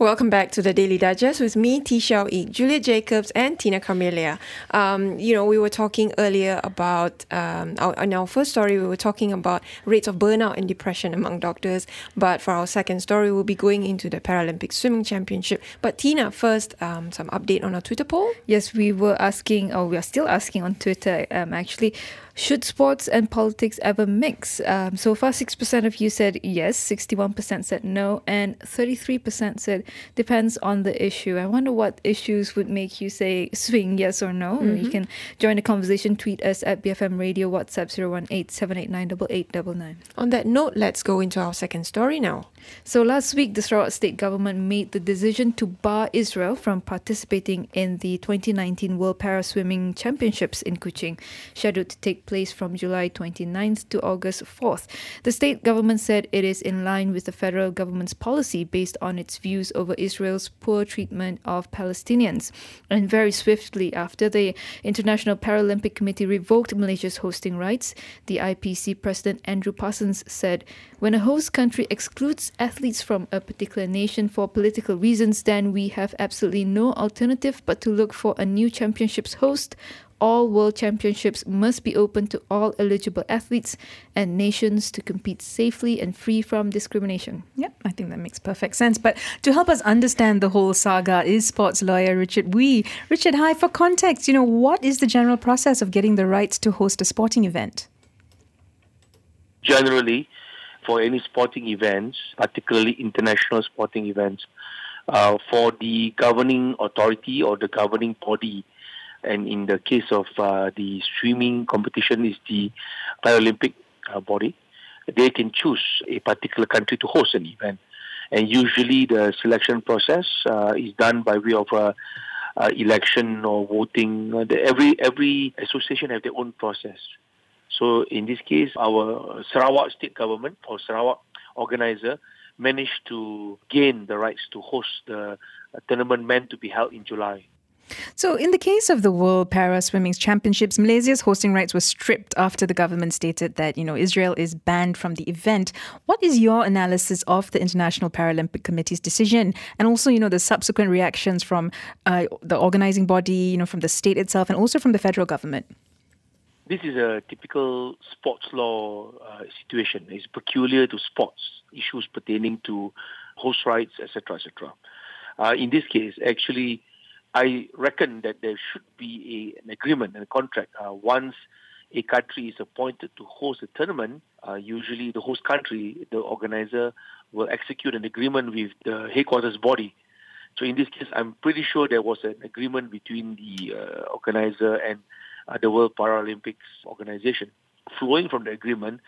Welcome back to the Daily Digest with me, Tee Shiao Eek, Juliet Jacobs, and Tina Carmillia. Um, you know, we were talking earlier about, um, our, in our first story, we were talking about rates of burnout and depression among doctors. But for our second story, we'll be going into the Paralympic Swimming Championship. But Tina, first, um, some update on our Twitter poll. Yes, we were asking, or we are still asking on Twitter, um, actually, should sports and politics ever mix? Um, so far, 6% of you said yes, 61% said no, and 33% said depends on the issue. I wonder what issues would make you say swing yes or no. Mm-hmm. You can join the conversation, tweet us at BFM Radio, WhatsApp 018 On that note, let's go into our second story now. So last week, the Sarawak state government made the decision to bar Israel from participating in the 2019 World Para Swimming Championships in Kuching, scheduled to take place from July 29th to August 4th. The state government said it is in line with the federal government's policy based on its views over Israel's poor treatment of Palestinians. And very swiftly after the International Paralympic Committee revoked Malaysia's hosting rights, the IPC President Andrew Parsons said, when a host country excludes athletes from a particular nation for political reasons, then we have absolutely no alternative but to look for a new championships host. All world championships must be open to all eligible athletes and nations to compete safely and free from discrimination. Yeah, I think that makes perfect sense. But to help us understand the whole saga is sports lawyer Richard Wee. Richard, hi. For context, you know, what is the general process of getting the rights to host a sporting event? Generally, for any sporting events, particularly international sporting events, uh, for the governing authority or the governing body, and in the case of uh, the swimming competition, is the Paralympic uh, body. They can choose a particular country to host an event, and usually the selection process uh, is done by way of a, a election or voting. every every association have their own process. So in this case, our Sarawak state government or Sarawak organizer managed to gain the rights to host the tournament meant to be held in July. So, in the case of the World Para Swimming Championships, Malaysia's hosting rights were stripped after the government stated that you know Israel is banned from the event. What is your analysis of the International Paralympic Committee's decision, and also you know the subsequent reactions from uh, the organizing body, you know, from the state itself, and also from the federal government? This is a typical sports law uh, situation. It's peculiar to sports issues pertaining to host rights, etc., etc. Uh, in this case, actually, I reckon that there should be a, an agreement and a contract. Uh, once a country is appointed to host a tournament, uh, usually the host country, the organizer, will execute an agreement with the headquarters body. So in this case, I'm pretty sure there was an agreement between the uh, organizer and uh, the World Paralympics organization. Flowing from the agreement,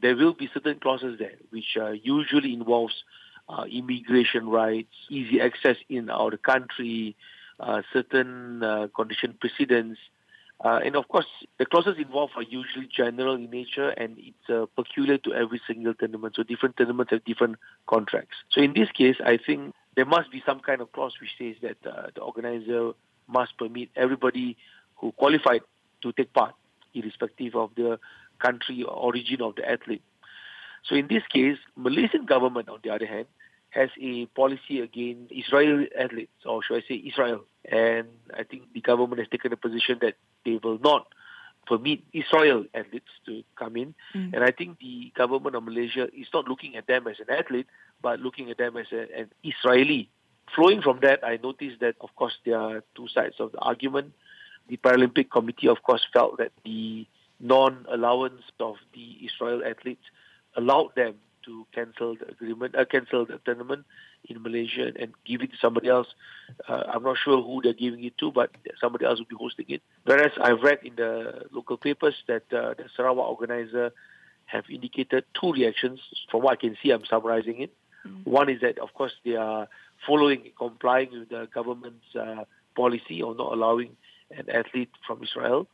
there will be certain clauses there, which uh, usually involves uh, immigration rights, easy access in our country, uh, certain uh, condition precedents, uh, and of course, the clauses involved are usually general in nature and it's uh, peculiar to every single tournament. So different tournaments have different contracts. So in this case, I think there must be some kind of clause which says that uh, the organizer must permit everybody who qualified to take part, irrespective of the country or origin of the athlete. So in this case, Malaysian government, on the other hand, has a policy against Israeli athletes, or should I say Israel. And I think the government has taken a position that they will not permit Israel athletes to come in. Mm. And I think the government of Malaysia is not looking at them as an athlete, but looking at them as a, an Israeli. Flowing from that, I noticed that, of course, there are two sides of the argument the Paralympic Committee, of course, felt that the non-allowance of the Israel athletes allowed them to cancel the agreement, uh, cancel the tournament in Malaysia and give it to somebody else. Uh, I'm not sure who they're giving it to, but somebody else will be hosting it. Whereas I've read in the local papers that uh, the Sarawak organizer have indicated two reactions. From what I can see, I'm summarizing it. Mm-hmm. One is that, of course, they are following, complying with the government's uh, policy on not allowing an athlete from Israel.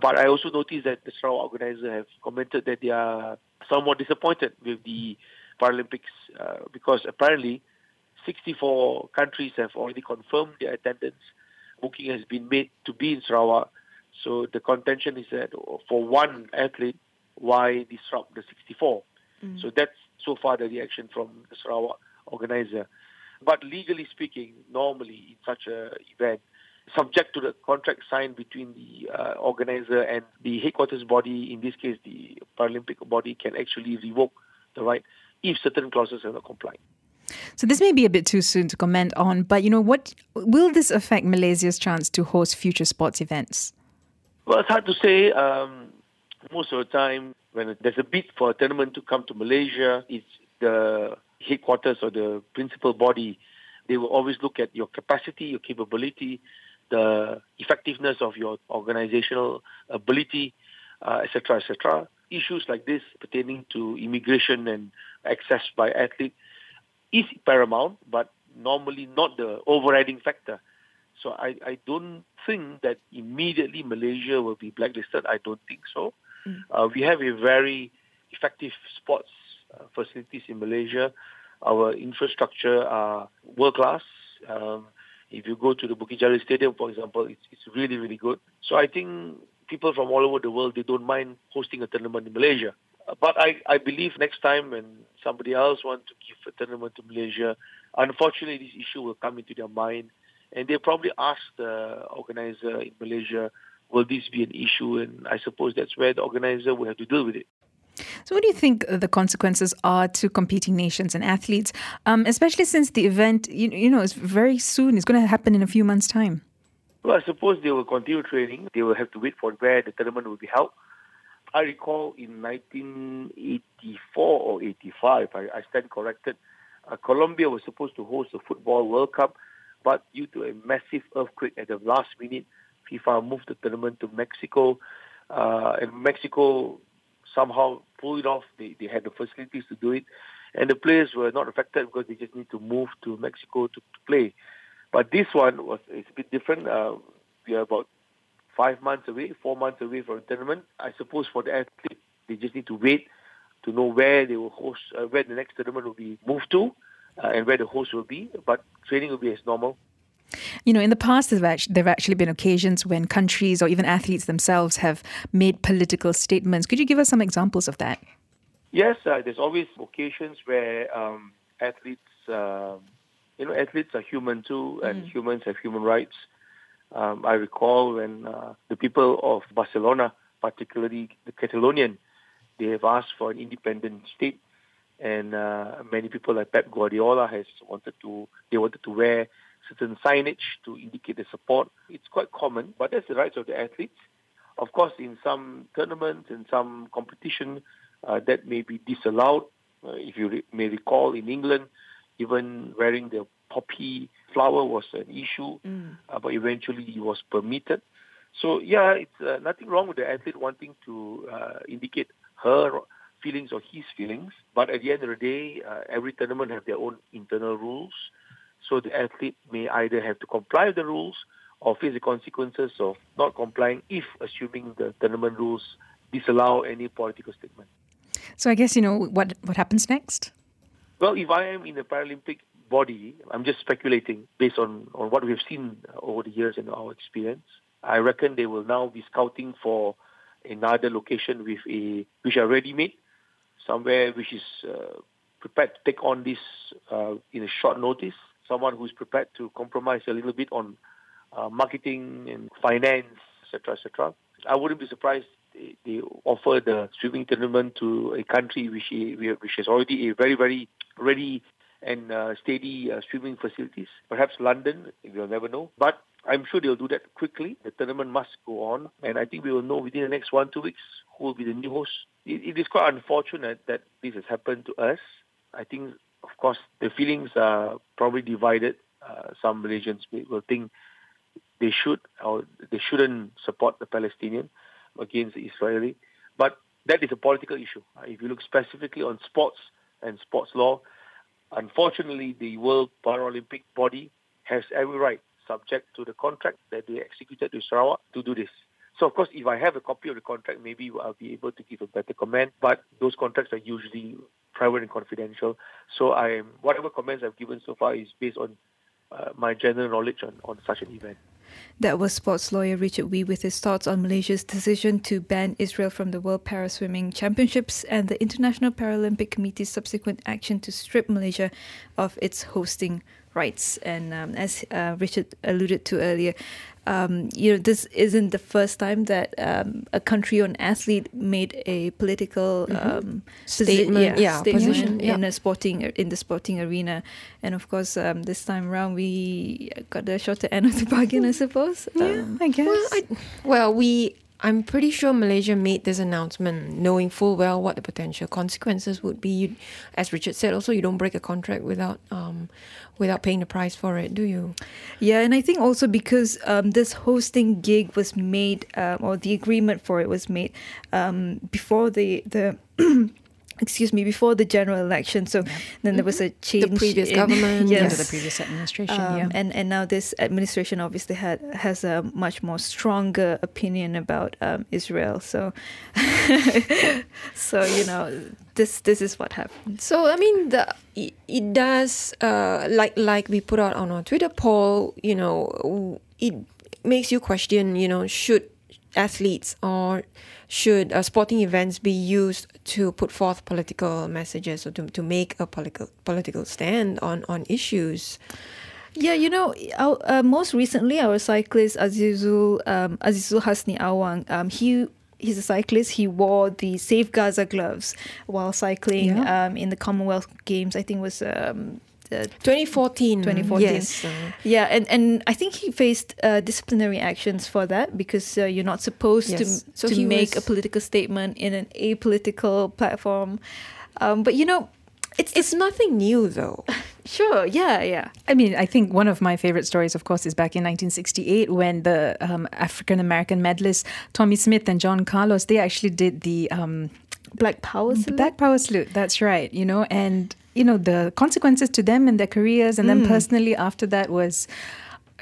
But I also noticed that the Sarawak organizer have commented that they are somewhat disappointed with the Paralympics uh, because apparently 64 countries have already confirmed their attendance. Booking has been made to be in Sarawak. So the contention is that for one athlete, why disrupt the 64? Mm. So that's so far the reaction from the Sarawak organizer. But legally speaking, normally in such a event, subject to the contract signed between the uh, organizer and the headquarters body, in this case the Paralympic body, can actually revoke the right if certain clauses are not complied. So this may be a bit too soon to comment on, but you know what will this affect Malaysia's chance to host future sports events? Well, it's hard to say. Um, most of the time, when there's a bid for a tournament to come to Malaysia, it's the headquarters or the principal body. They will always look at your capacity, your capability, the effectiveness of your organizational ability, etc., uh, etc. Et Issues like this pertaining to immigration and access by athletes is paramount, but normally not the overriding factor. So I, I don't think that immediately Malaysia will be blacklisted. I don't think so. Mm. Uh, we have a very effective sports uh, facilities in Malaysia. Our infrastructure are world class. Um, if you go to the Bukit Jalil Stadium, for example, it's, it's really, really good. So I think people from all over the world, they don't mind hosting a tournament in Malaysia. But I, I believe next time when somebody else wants to give a tournament to Malaysia, unfortunately this issue will come into their mind and they probably ask the organizer in Malaysia, will this be an issue? And I suppose that's where the organizer will have to deal with it. So, what do you think the consequences are to competing nations and athletes, um, especially since the event, you, you know, is very soon? It's going to happen in a few months' time. Well, I suppose they will continue training. They will have to wait for where the tournament will be held. I recall in 1984 or 85, I, I stand corrected, uh, Colombia was supposed to host the Football World Cup, but due to a massive earthquake at the last minute, FIFA moved the tournament to Mexico. Uh, and Mexico somehow pull it off. They, they had the facilities to do it. And the players were not affected because they just need to move to Mexico to, to play. But this one was it's a bit different. Uh, we are about five months away, four months away from the tournament. I suppose for the athletes, they just need to wait to know where they will host, uh, where the next tournament will be moved to, uh, and where the host will be. But training will be as normal. You know, in the past, there have actually been occasions when countries or even athletes themselves have made political statements. Could you give us some examples of that? Yes, uh, there's always occasions where um, athletes, uh, you know, athletes are human too, and mm. humans have human rights. Um, I recall when uh, the people of Barcelona, particularly the Catalonian, they have asked for an independent state, and uh, many people like Pep Guardiola has wanted to, they wanted to wear certain signage to indicate the support. It's quite common, but that's the rights of the athletes. Of course, in some tournaments and some competition, uh, that may be disallowed. Uh, if you re- may recall, in England, even wearing the poppy flower was an issue, mm. uh, but eventually it was permitted. So yeah, it's uh, nothing wrong with the athlete wanting to uh, indicate her feelings or his feelings. But at the end of the day, uh, every tournament have their own internal rules. So the athlete may either have to comply with the rules or face the consequences of not complying if assuming the tournament rules disallow any political statement. So I guess you know what what happens next. Well, if I am in the Paralympic body, I'm just speculating based on, on what we've seen over the years and our experience. I reckon they will now be scouting for another location with a which are ready made, somewhere which is uh, prepared to take on this uh, in a short notice someone who's prepared to compromise a little bit on uh, marketing and finance, etc., etc. I wouldn't be surprised they, they offer the swimming tournament to a country which which has already a very very ready and uh, steady uh, swimming facilities. Perhaps London, we'll never know. But I'm sure they'll do that quickly. The tournament must go on, and I think we will know within the next one two weeks who will be the new host. it, it is quite unfortunate that this has happened to us. I think course, the feelings are probably divided. Uh, some Malaysians will think they should or they shouldn't support the Palestinian against the Israeli. But that is a political issue. Uh, if you look specifically on sports and sports law, unfortunately, the World Paralympic body has every right, subject to the contract that they executed with Sarawak, to do this. So, of course, if I have a copy of the contract, maybe I'll be able to give a better comment. But those contracts are usually private and confidential. So I whatever comments I've given so far is based on uh, my general knowledge on, on such an event. That was sports lawyer Richard Wee with his thoughts on Malaysia's decision to ban Israel from the World Paraswimming Championships and the International Paralympic Committee's subsequent action to strip Malaysia of its hosting rights. And um, as uh, Richard alluded to earlier, um, you know, this isn't the first time that um, a country or an athlete made a political um, posi- Statement, yeah, statement position, in yeah. a sporting in the sporting arena, and of course, um, this time around we got the shorter end of the bargain, I suppose. Um, I guess. Well, I, well, we. I'm pretty sure Malaysia made this announcement knowing full well what the potential consequences would be. You, as Richard said, also you don't break a contract without um, without paying the price for it, do you? Yeah, and I think also because um, this hosting gig was made, um, or the agreement for it was made um, before the the. Excuse me, before the general election. So then there was a change. The previous in- government, yes. Under the previous administration, Um, yeah. and and now this administration obviously had has a much more stronger opinion about um, Israel. So, so you know, this this is what happened. So I mean, the it, it does uh, like like we put out on our Twitter poll. You know, it makes you question. You know, should athletes or should uh, sporting events be used to put forth political messages or to, to make a political political stand on on issues? Yeah, you know, our, uh, most recently our cyclist Azizul um, Azizul Hasni Awang, um, he he's a cyclist. He wore the Save Gaza gloves while cycling Yeah. um, in the Commonwealth Games. I think it was. Um, the 2014. 2014. Yes. yeah, and, and I think he faced uh, disciplinary actions for that because uh, you're not supposed Yes. to So to he make was- a political statement in an apolitical platform. Um, but you know, it's it's nothing new though. sure, yeah, yeah. I mean, I think one of my favorite stories, of course, is back in 1968 when the um, African American medalists Tommie Smith and John Carlos they actually did the um, Black Power. salute? Black Power salute. That's right. You know, and you know the consequences to them and their careers, and then mm. personally after that was,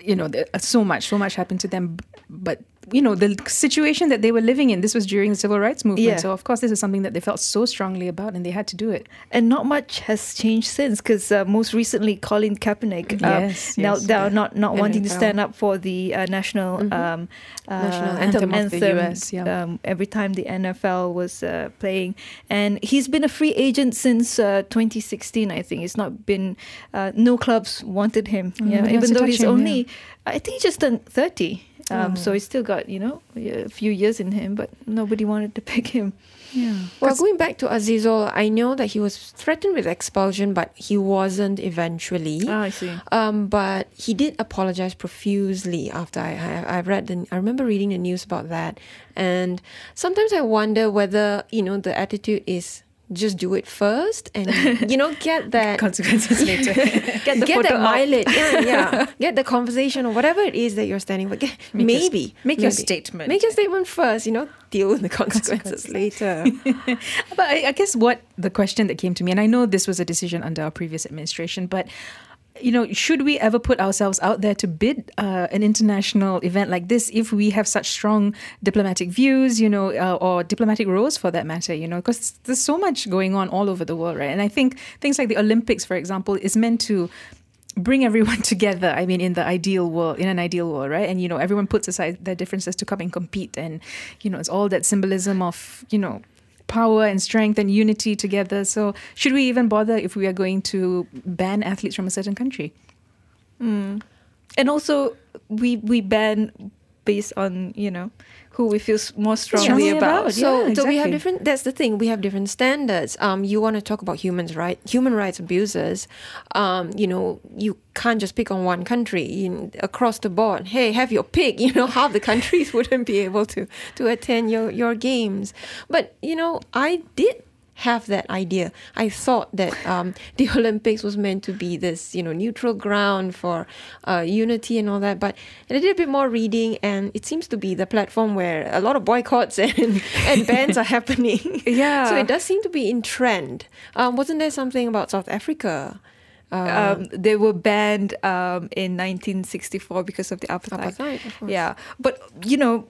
you know, the, so much, so much happened to them. But you know, the situation that they were living in. This was during the civil rights movement, Yeah. so of course, this is something that they felt so strongly about, and they had to do it. and not much has changed since because uh, most recently Colin Kaepernick uh, Yes, yes. down not not wanting to stand up for the uh, national um, uh, National anthem of the US, yeah. um, every time the NFL was uh, playing and he's been a free agent since uh, 2016 I think it's not been uh, no clubs wanted him yeah nobody wants even though he's him, only I think he just turned 30 um, so Oh. he's still got you know a few years in him but nobody wanted to pick him Yeah. Well, going back to Azizul, I know that he was threatened with expulsion, but he wasn't eventually. ah I see Um, but he did apologize profusely after I, I I read the I remember reading the news about that, and sometimes I wonder whether you know the attitude is just do it first and you know get that Consequences later. get the get that mileage. Yeah yeah. Get the conversation or whatever it is that you're standing for. Get, Make your- maybe make your statement. make your statement first you know deal with the consequences, later. But I, I guess what the question that came to me, and I know this was a decision under our previous administration, but you know, should we ever put ourselves out there to bid uh, an international event like this if we have such strong diplomatic views, you know, uh, or diplomatic roles for that matter, you know, because there's so much going on all over the world, right? And I think things like the Olympics, for example, is meant to bring everyone together i mean in the ideal world in an ideal world right and you know everyone puts aside their differences to come and compete and you know it's all that symbolism of you know power and strength and unity together. So should we even bother if we are going to ban athletes from a certain country? Hmm. And also we we ban based on you know who we feel more strongly about. so Yeah, so we have different that's the thing we have different standards. Um you want to talk about humans right? Human rights abuses um you know you can't just pick on one country. In, across the board hey have your pick. You know half the countries wouldn't be able to to attend your your games. But you know i did have that idea. I thought that um, the Olympics was meant to be this, you know, neutral ground for uh, unity and all that. But I did a bit more reading, and it seems to be the platform where a lot of boycotts and, and bans are happening. Yeah. So it does seem to be in trend. Um, wasn't there something about South Africa? Um, they were banned um, in 1964 because of the apartheid. Apartheid, of. Yeah, but you know,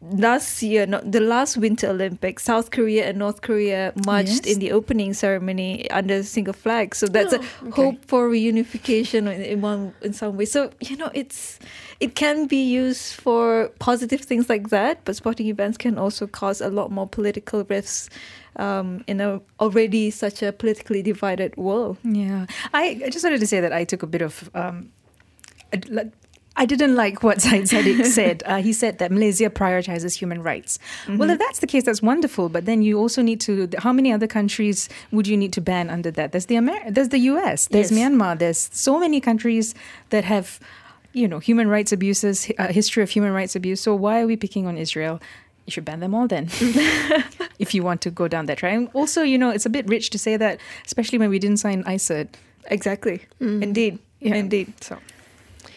last year, not the last Winter Olympics, South Korea and North Korea marched Yes. in the opening ceremony under a single flag. So that's Oh, a okay. hope for reunification in, in one in some way. So you know, it's it can be used for positive things like that, but sporting events can also cause a lot more political rifts um, in a already such a politically divided world. Yeah, I, I just wanted to say that I took a bit of. Um, I didn't like what Syed Saddiq said. Uh, he said that Malaysia prioritizes human rights. Well, mm-hmm. if that's the case, that's wonderful. But then you also need to. How many other countries would you need to ban under that? There's the Amer- There's the U.S. There's Yes. Myanmar. There's so many countries that have, you know, human rights abuses, a uh, history of human rights abuse. So why are we picking on Israel? You should ban them all then, if you want to go down that track. And also, you know, it's a bit rich to say that, especially when we didn't sign ICERD. Exactly. Mm. Indeed. Yeah. Indeed. So.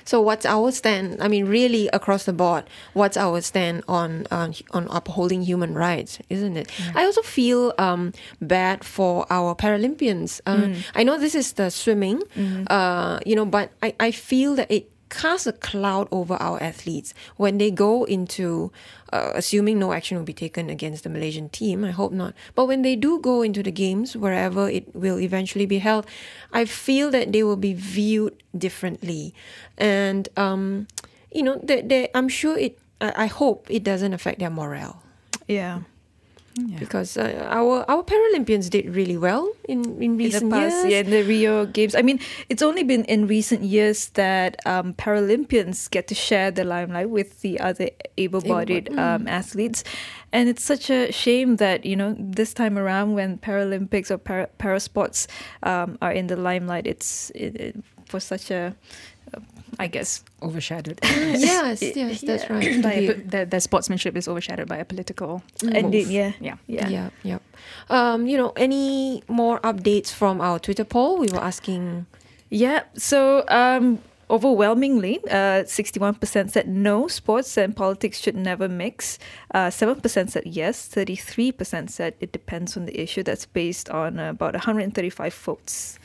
So what's our stand? I mean, really across the board, what's our stand on on, on upholding human rights, isn't it? I also feel um, bad for our Paralympians. Uh, I know this is the swimming, uh, you know, but I, I feel that it casts a cloud over our athletes when they go into, uh, assuming no action will be taken against the Malaysian team. I hope not. But when they do go into the games, wherever it will eventually be held, I feel that they will be viewed differently, and um, you know, they, they, I'm sure it. I I hope it doesn't affect their morale Yeah. Because uh, our our Paralympians did really well in in in recent the past, years. yeah, in the Rio Games. I mean, it's only been in recent years that um, Paralympians get to share the limelight with the other able-bodied um, athletes, and it's such a shame that you know this time around when Paralympics or para, sports um, are in the limelight, it's it, it, for such a, I guess, overshadowed. yes, yes, that's Yeah. right. by a, the, the sportsmanship is overshadowed by a political. indeed, move. yeah, Yeah. yeah. Yeah, yeah. Um, you know, any more updates from our Twitter poll? We were asking. Yeah. So um, overwhelmingly, uh, 61% said no, sports and politics should never mix. Uh, 7% said yes. 33% said it depends on the issue. That's based on uh, about 135 votes.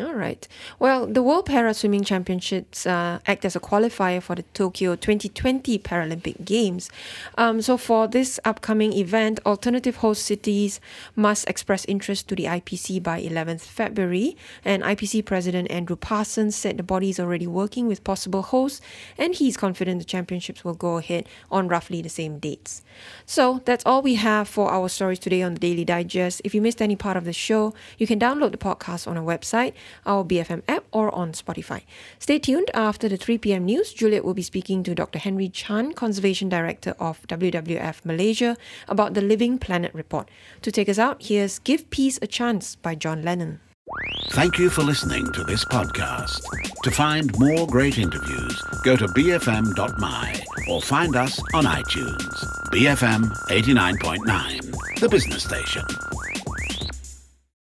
All right. Well, the World Para Swimming Championships uh, act as a qualifier for the Tokyo 2020 Paralympic Games. Um, so, for this upcoming event, alternative host cities must express interest to the IPC by 11th February. And IPC President Andrew Parsons said the body is already working with possible hosts, and he's confident the championships will go ahead on roughly the same dates. So, that's all we have for our stories today on the Daily Digest. If you missed any part of the show, you can download the podcast on our website our BFM app, or on Spotify. Stay tuned. After the 3 p.m. news, Juliet will be speaking to Dr. Henry Chan, Conservation Director of WWF Malaysia, about the Living Planet report. To take us out, here's Give Peace a Chance by John Lennon. Thank you for listening to this podcast. To find more great interviews, go to bfm.my or find us on iTunes. BFM 89.9, the business station.